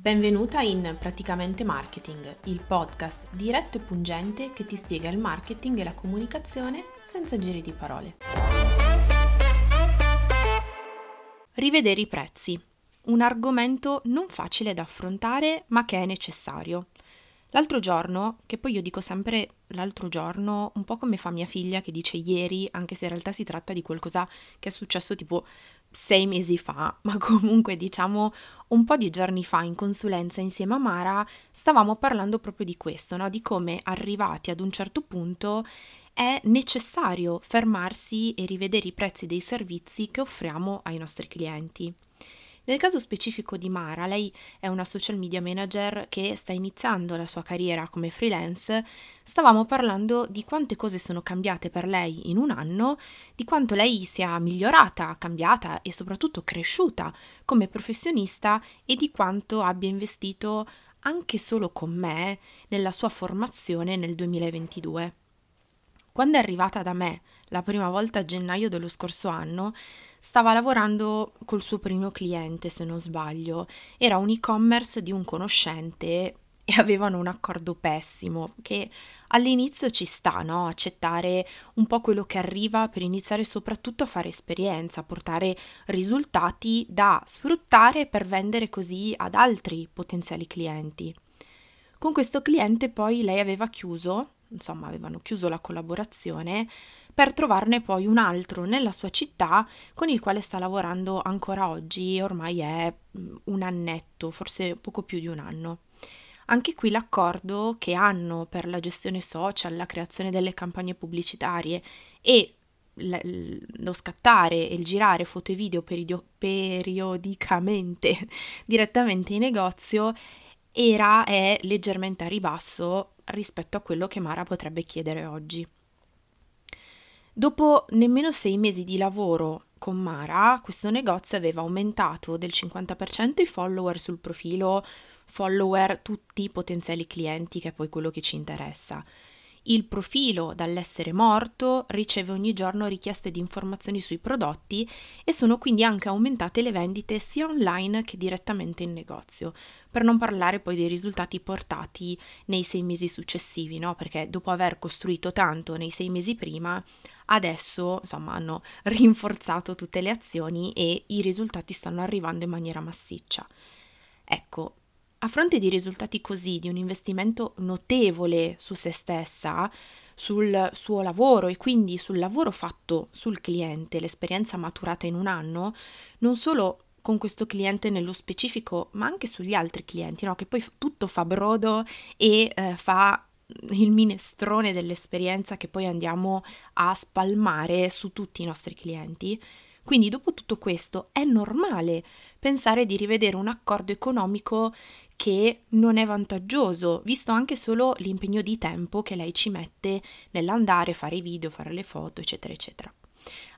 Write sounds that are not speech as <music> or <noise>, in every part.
Benvenuta in Praticamente Marketing, il podcast diretto e pungente che ti spiega il marketing e la comunicazione senza giri di parole. Rivedere i prezzi, un argomento non facile da affrontare ma che è necessario. L'altro giorno, che poi io dico sempre l'altro giorno, un po' come fa mia figlia che dice ieri, anche se in realtà si tratta di qualcosa che è successo tipo sei mesi fa, <laughs> ma comunque diciamo un po' di giorni fa in consulenza insieme a Mara stavamo parlando proprio di questo, no? di come arrivati ad un certo punto è necessario fermarsi e rivedere i prezzi dei servizi che offriamo ai nostri clienti. Nel caso specifico di Mara, lei è una social media manager che sta iniziando la sua carriera come freelance, stavamo parlando di quante cose sono cambiate per lei in un anno, di quanto lei sia migliorata, cambiata e soprattutto cresciuta come professionista e di quanto abbia investito anche solo con me nella sua formazione nel 2022. Quando è arrivata da me la prima volta a gennaio dello scorso anno, stava lavorando col suo primo cliente, se non sbaglio. Era un e-commerce di un conoscente e avevano un accordo pessimo che all'inizio ci sta, no? Accettare un po' quello che arriva per iniziare soprattutto a fare esperienza, portare risultati da sfruttare per vendere così ad altri potenziali clienti. Con questo cliente poi lei aveva chiuso insomma avevano chiuso la collaborazione, per trovarne poi un altro nella sua città con il quale sta lavorando ancora oggi, ormai è un annetto, forse poco più di un anno. Anche qui l'accordo che hanno per la gestione social, la creazione delle campagne pubblicitarie e lo scattare e il girare foto e video peridio- periodicamente <laughs> direttamente in negozio era è leggermente a ribasso rispetto a quello che Mara potrebbe chiedere oggi. Dopo nemmeno sei mesi di lavoro con Mara, questo negozio aveva aumentato del 50% i follower sul profilo, follower tutti i potenziali clienti, che è poi quello che ci interessa. Il profilo, dall'essere morto, riceve ogni giorno richieste di informazioni sui prodotti e sono quindi anche aumentate le vendite sia online che direttamente in negozio, per non parlare poi dei risultati portati nei sei mesi successivi, no? Perché dopo aver costruito tanto nei sei mesi prima, adesso insomma hanno rinforzato tutte le azioni e i risultati stanno arrivando in maniera massiccia. Ecco, a fronte di risultati così, di un investimento notevole su se stessa, sul suo lavoro e quindi sul lavoro fatto sul cliente, l'esperienza maturata in un anno, non solo con questo cliente nello specifico, ma anche sugli altri clienti, no? che poi tutto fa brodo e eh, fa il minestrone dell'esperienza che poi andiamo a spalmare su tutti i nostri clienti. Quindi dopo tutto questo è normale pensare di rivedere un accordo economico che non è vantaggioso, visto anche solo l'impegno di tempo che lei ci mette nell'andare, fare i video, fare le foto, eccetera, eccetera.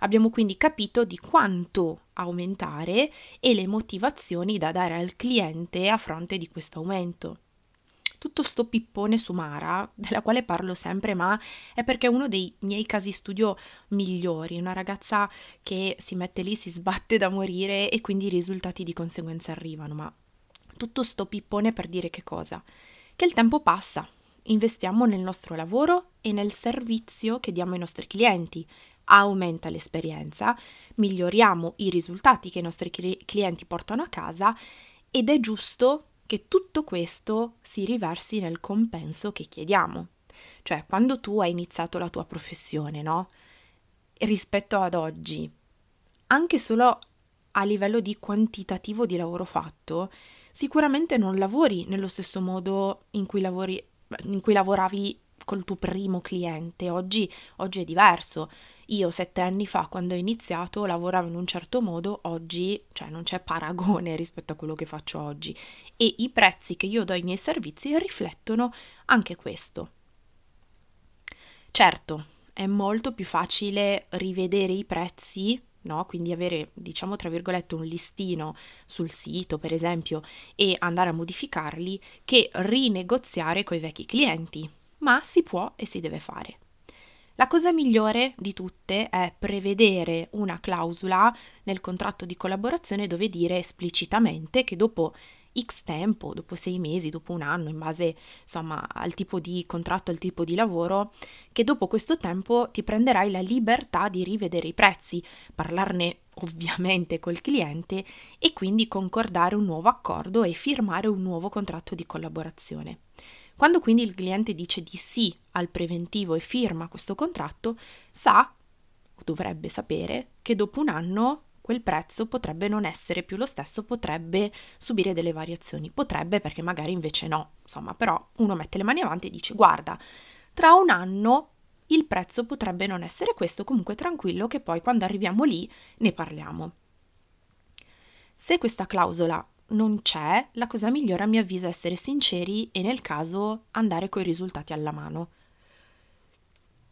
Abbiamo quindi capito di quanto aumentare e le motivazioni da dare al cliente a fronte di questo aumento tutto sto pippone su Mara, della quale parlo sempre, ma è perché è uno dei miei casi studio migliori, una ragazza che si mette lì, si sbatte da morire e quindi i risultati di conseguenza arrivano, ma tutto sto pippone per dire che cosa? Che il tempo passa, investiamo nel nostro lavoro e nel servizio che diamo ai nostri clienti, aumenta l'esperienza, miglioriamo i risultati che i nostri clienti portano a casa ed è giusto che tutto questo si riversi nel compenso che chiediamo. Cioè, quando tu hai iniziato la tua professione, no? Rispetto ad oggi, anche solo a livello di quantitativo di lavoro fatto, sicuramente non lavori nello stesso modo in cui, lavori, in cui lavoravi col tuo primo cliente. Oggi, oggi è diverso. Io sette anni fa, quando ho iniziato, lavoravo in un certo modo, oggi cioè, non c'è paragone <laughs> rispetto a quello che faccio oggi e i prezzi che io do ai miei servizi riflettono anche questo. Certo, è molto più facile rivedere i prezzi No? Quindi avere, diciamo tra virgolette, un listino sul sito, per esempio, e andare a modificarli, che rinegoziare con i vecchi clienti. Ma si può e si deve fare. La cosa migliore di tutte è prevedere una clausola nel contratto di collaborazione dove dire esplicitamente che dopo X tempo, dopo sei mesi, dopo un anno, in base insomma al tipo di contratto, al tipo di lavoro, che dopo questo tempo ti prenderai la libertà di rivedere i prezzi, parlarne ovviamente col cliente e quindi concordare un nuovo accordo e firmare un nuovo contratto di collaborazione. Quando quindi il cliente dice di sì al preventivo e firma questo contratto, sa o dovrebbe sapere che dopo un anno quel prezzo potrebbe non essere più lo stesso, potrebbe subire delle variazioni, potrebbe perché magari invece no, insomma, però uno mette le mani avanti e dice guarda, tra un anno il prezzo potrebbe non essere questo, comunque tranquillo che poi quando arriviamo lì ne parliamo. Se questa clausola non c'è, la cosa migliore a mio avviso è essere sinceri e nel caso andare coi risultati alla mano.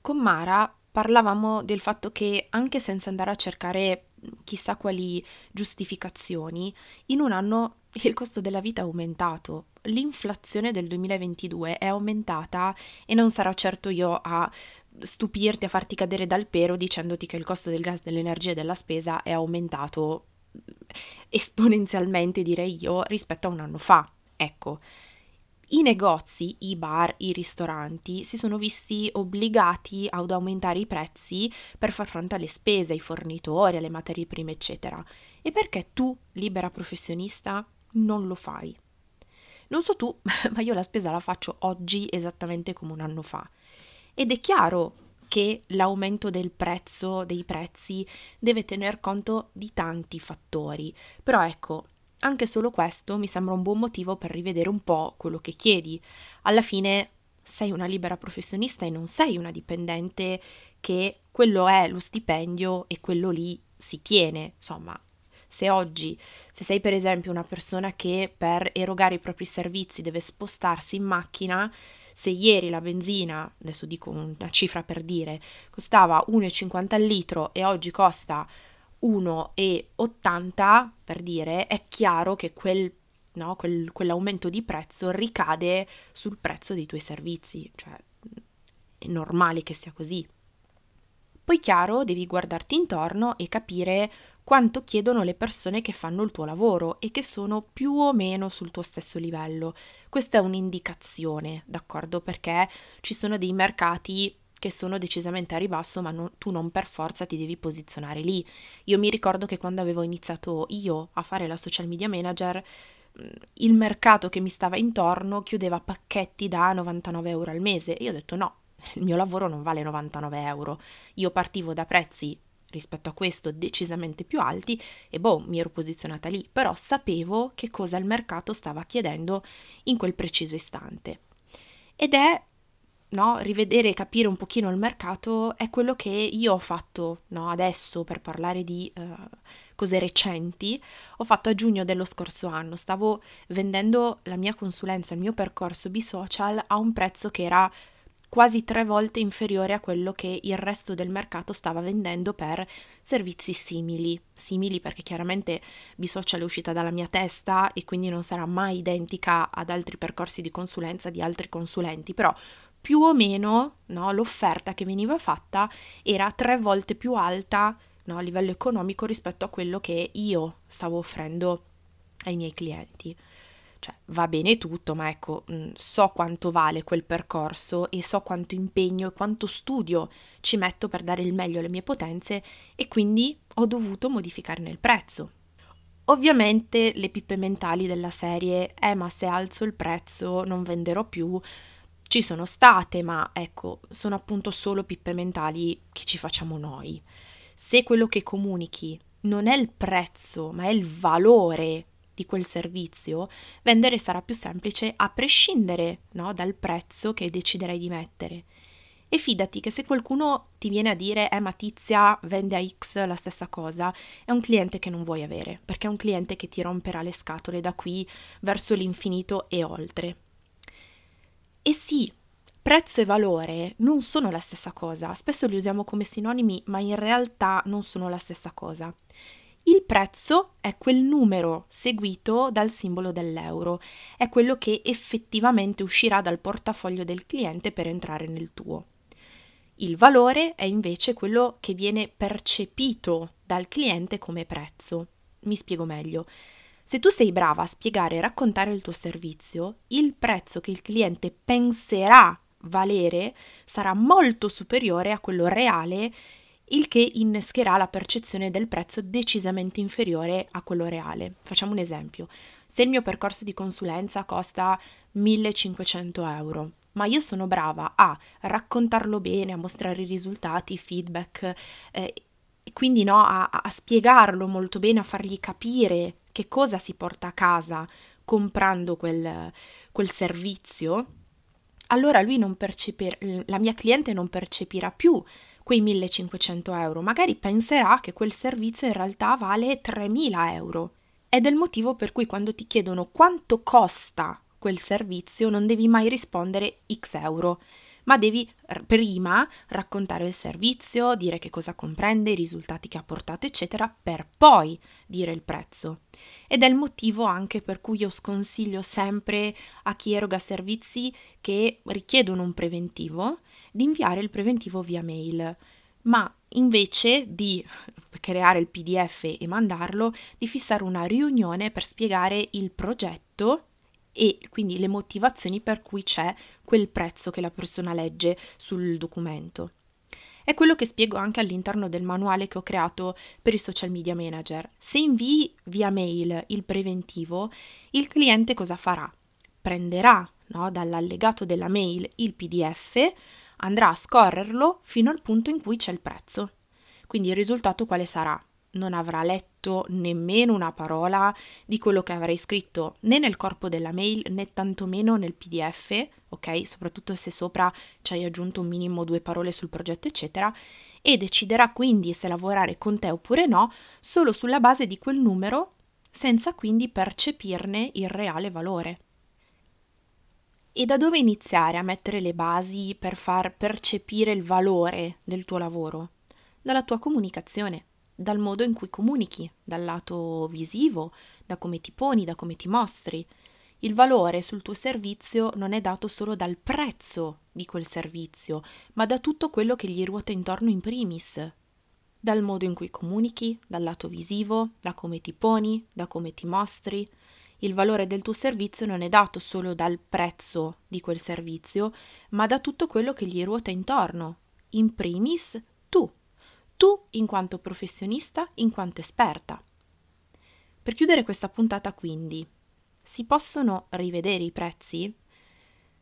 Con Mara parlavamo del fatto che anche senza andare a cercare chissà quali giustificazioni, in un anno <laughs> il costo della vita è aumentato. L'inflazione del 2022 è aumentata e non sarò certo io a stupirti, a farti cadere dal pero dicendoti che il costo del gas, dell'energia e della spesa è aumentato esponenzialmente, direi io, rispetto a un anno fa. Ecco, i negozi, i bar, i ristoranti si sono visti obbligati ad aumentare i prezzi per far fronte alle spese, ai fornitori, alle materie prime, eccetera. E perché tu, libera professionista, non lo fai? Non so tu, <laughs> ma io la spesa la faccio oggi esattamente come un anno fa. Ed è chiaro che l'aumento del prezzo, dei prezzi, deve tener conto di tanti fattori. Però ecco, anche solo questo mi sembra un buon motivo per rivedere un po' quello che chiedi. Alla fine sei una libera professionista e non sei una dipendente che quello è lo stipendio e quello lì si tiene. Insomma, se oggi, se sei per esempio una persona che per erogare i propri servizi deve spostarsi in macchina, se ieri la benzina, adesso dico una cifra per dire, costava 1,50 al litro e oggi costa 1,80 per dire, è chiaro che quel, no, quel, quell'aumento di prezzo ricade sul prezzo dei tuoi servizi, cioè è normale che sia così. Poi chiaro, devi guardarti intorno e capire quanto chiedono le persone che fanno il tuo lavoro e che sono più o meno sul tuo stesso livello. Questa è un'indicazione, d'accordo? Perché ci sono dei mercati che sono decisamente a ribasso, ma non, tu non per forza ti devi posizionare lì. Io mi ricordo che quando avevo iniziato io a fare la social media manager, mm, il mercato che mi stava intorno chiudeva pacchetti da 99 euro al mese e io ho detto no, <laughs> il mio lavoro non vale 99 euro. Io partivo da prezzi rispetto a questo decisamente più alti e boh, mi ero posizionata lì, però sapevo che cosa il mercato stava chiedendo in quel preciso istante. Ed è no, rivedere e capire un pochino il mercato è quello che io ho fatto no, adesso per parlare di uh, cose recenti, ho fatto a giugno dello scorso anno, stavo vendendo la mia consulenza, il mio percorso B-social a un prezzo che era quasi tre volte inferiore a quello che il resto del mercato stava vendendo per servizi simili. Simili perché chiaramente Bisocial è uscita dalla mia testa e quindi non sarà mai identica ad altri percorsi di consulenza di altri consulenti, però più o meno no, l'offerta che veniva fatta era tre volte più alta no, a livello economico rispetto a quello che io stavo offrendo ai miei clienti cioè va bene tutto, ma ecco, mm, so quanto vale quel percorso e so quanto impegno e quanto studio ci metto per dare il meglio alle mie potenze e quindi ho dovuto modificarne il prezzo. Ovviamente le pippe mentali della serie, eh ma se alzo il prezzo non venderò più, ci sono state, ma ecco, sono appunto solo pippe mentali che ci facciamo noi. Se quello che comunichi non è il prezzo, ma è il valore di quel servizio, vendere sarà più semplice a prescindere no, dal prezzo che deciderai di mettere. E fidati che se qualcuno ti viene a dire eh ma Tizia vende a X la stessa cosa, è un cliente che non vuoi avere, perché è un cliente che ti romperà le scatole da qui verso l'infinito e oltre. E sì, prezzo e valore non sono la stessa cosa, spesso li usiamo come sinonimi, ma in realtà non sono la stessa cosa. Il prezzo è quel numero seguito dal simbolo dell'euro, è quello che effettivamente uscirà dal portafoglio del cliente per entrare nel tuo. Il valore è invece quello che viene percepito dal cliente come prezzo. Mi spiego meglio. Se tu sei brava a spiegare e raccontare il tuo servizio, il prezzo che il cliente penserà valere sarà molto superiore a quello reale, il che innescherà la percezione del prezzo decisamente inferiore a quello reale. Facciamo un esempio. Se il mio percorso di consulenza costa 1500 euro, ma io sono brava a raccontarlo bene, a mostrare i risultati, i feedback, eh, quindi no, a, a spiegarlo molto bene, a fargli capire che cosa si porta a casa comprando quel, quel servizio, allora lui non percepirà, la mia cliente non percepirà più quei 1500 euro, magari penserà che quel servizio in realtà vale 3000 euro. Ed è il motivo per cui quando ti chiedono quanto costa quel servizio non devi mai rispondere x euro, ma devi prima raccontare il servizio, dire che cosa comprende, i risultati che ha portato, eccetera, per poi dire il prezzo. Ed è il motivo anche per cui io sconsiglio sempre a chi eroga servizi che richiedono un preventivo di inviare il preventivo via mail, ma invece di creare il PDF e mandarlo, di fissare una riunione per spiegare il progetto e quindi le motivazioni per cui c'è quel prezzo che la persona legge sul documento. È quello che spiego anche all'interno del manuale che ho creato per i social media manager. Se invii via mail il preventivo, il cliente cosa farà? Prenderà no, dall'allegato della mail il PDF, andrà a scorrerlo fino al punto in cui c'è il prezzo. Quindi il risultato quale sarà? non avrà letto nemmeno una parola di quello che avrei scritto né nel corpo della mail né tantomeno nel PDF, ok? Soprattutto se sopra ci hai aggiunto un minimo due parole sul progetto, eccetera, e deciderà quindi se lavorare con te oppure no solo sulla base di quel numero, senza quindi percepirne il reale valore. E da dove iniziare a mettere le basi per far percepire il valore del tuo lavoro? Dalla tua comunicazione dal modo in cui comunichi, dal lato visivo, da come ti poni, da come ti mostri. Il valore sul tuo servizio non è dato solo dal prezzo di quel servizio, ma da tutto quello che gli ruota intorno in primis. Dal modo in cui comunichi, dal lato visivo, da come ti poni, da come ti mostri. Il valore del tuo servizio non è dato solo dal prezzo di quel servizio, ma da tutto quello che gli ruota intorno, in primis tu tu in quanto professionista, in quanto esperta. Per chiudere questa puntata quindi, si possono rivedere i prezzi?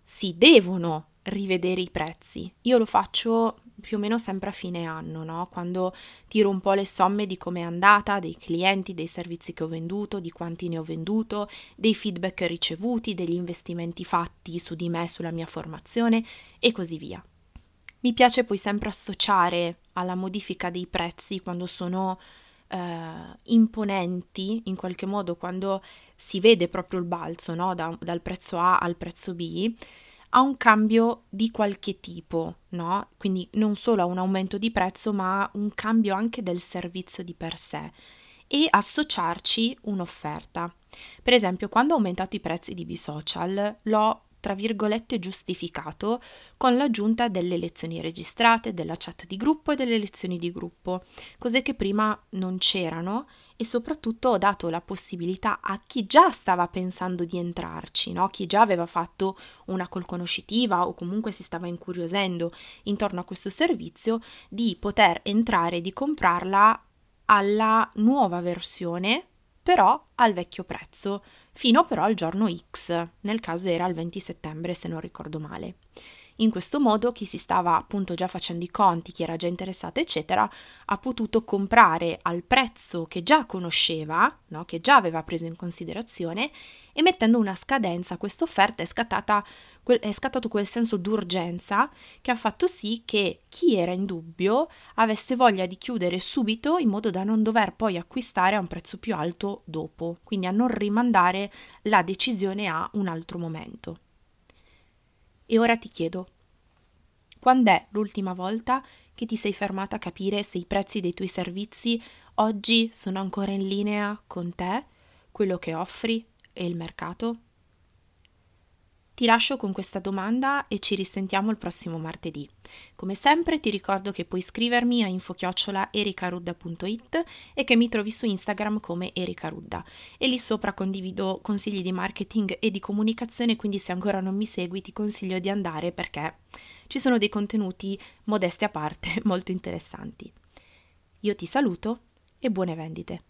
Si devono rivedere i prezzi. Io lo faccio più o meno sempre a fine anno, no? quando tiro un po' le somme di come è andata, dei clienti, dei servizi che ho venduto, di quanti ne ho venduto, dei feedback ricevuti, degli investimenti fatti su di me, sulla mia formazione e così via. Mi piace poi sempre associare alla modifica dei prezzi quando sono eh, imponenti, in qualche modo quando si vede proprio il balzo no? da, dal prezzo A al prezzo B, a un cambio di qualche tipo, no? Quindi non solo a un aumento di prezzo, ma un cambio anche del servizio di per sé e associarci un'offerta. Per esempio, quando ho aumentato i prezzi di B-Social, l'ho tra virgolette giustificato con l'aggiunta delle lezioni registrate, della chat di gruppo e delle lezioni di gruppo, cose che prima non c'erano e soprattutto ho dato la possibilità a chi già stava pensando di entrarci, no? chi già aveva fatto una call conoscitiva o comunque si stava incuriosendo intorno a questo servizio, di poter entrare e di comprarla alla nuova versione, però al vecchio prezzo fino però al giorno X, nel caso era il 20 settembre se non ricordo male. In questo modo chi si stava appunto già facendo i conti, chi era già interessato, eccetera, ha potuto comprare al prezzo che già conosceva, no? che già aveva preso in considerazione, e mettendo una scadenza a questa offerta è, scattata, è scattato quel senso d'urgenza che ha fatto sì che chi era in dubbio avesse voglia di chiudere subito in modo da non dover poi acquistare a un prezzo più alto dopo, quindi a non rimandare la decisione a un altro momento. E ora ti chiedo, quando è l'ultima volta che ti sei fermata a capire se i prezzi dei tuoi servizi oggi sono ancora in linea con te, quello che offri e il mercato? Ti lascio con questa domanda e ci risentiamo il prossimo martedì. Come sempre ti ricordo che puoi iscrivermi a infochiocciola.ericarudda.it e che mi trovi su Instagram come Erika Rudda e lì sopra condivido consigli di marketing e di comunicazione, quindi se ancora non mi segui ti consiglio di andare perché ci sono dei contenuti modesti a parte <laughs> molto interessanti. Io ti saluto e buone vendite.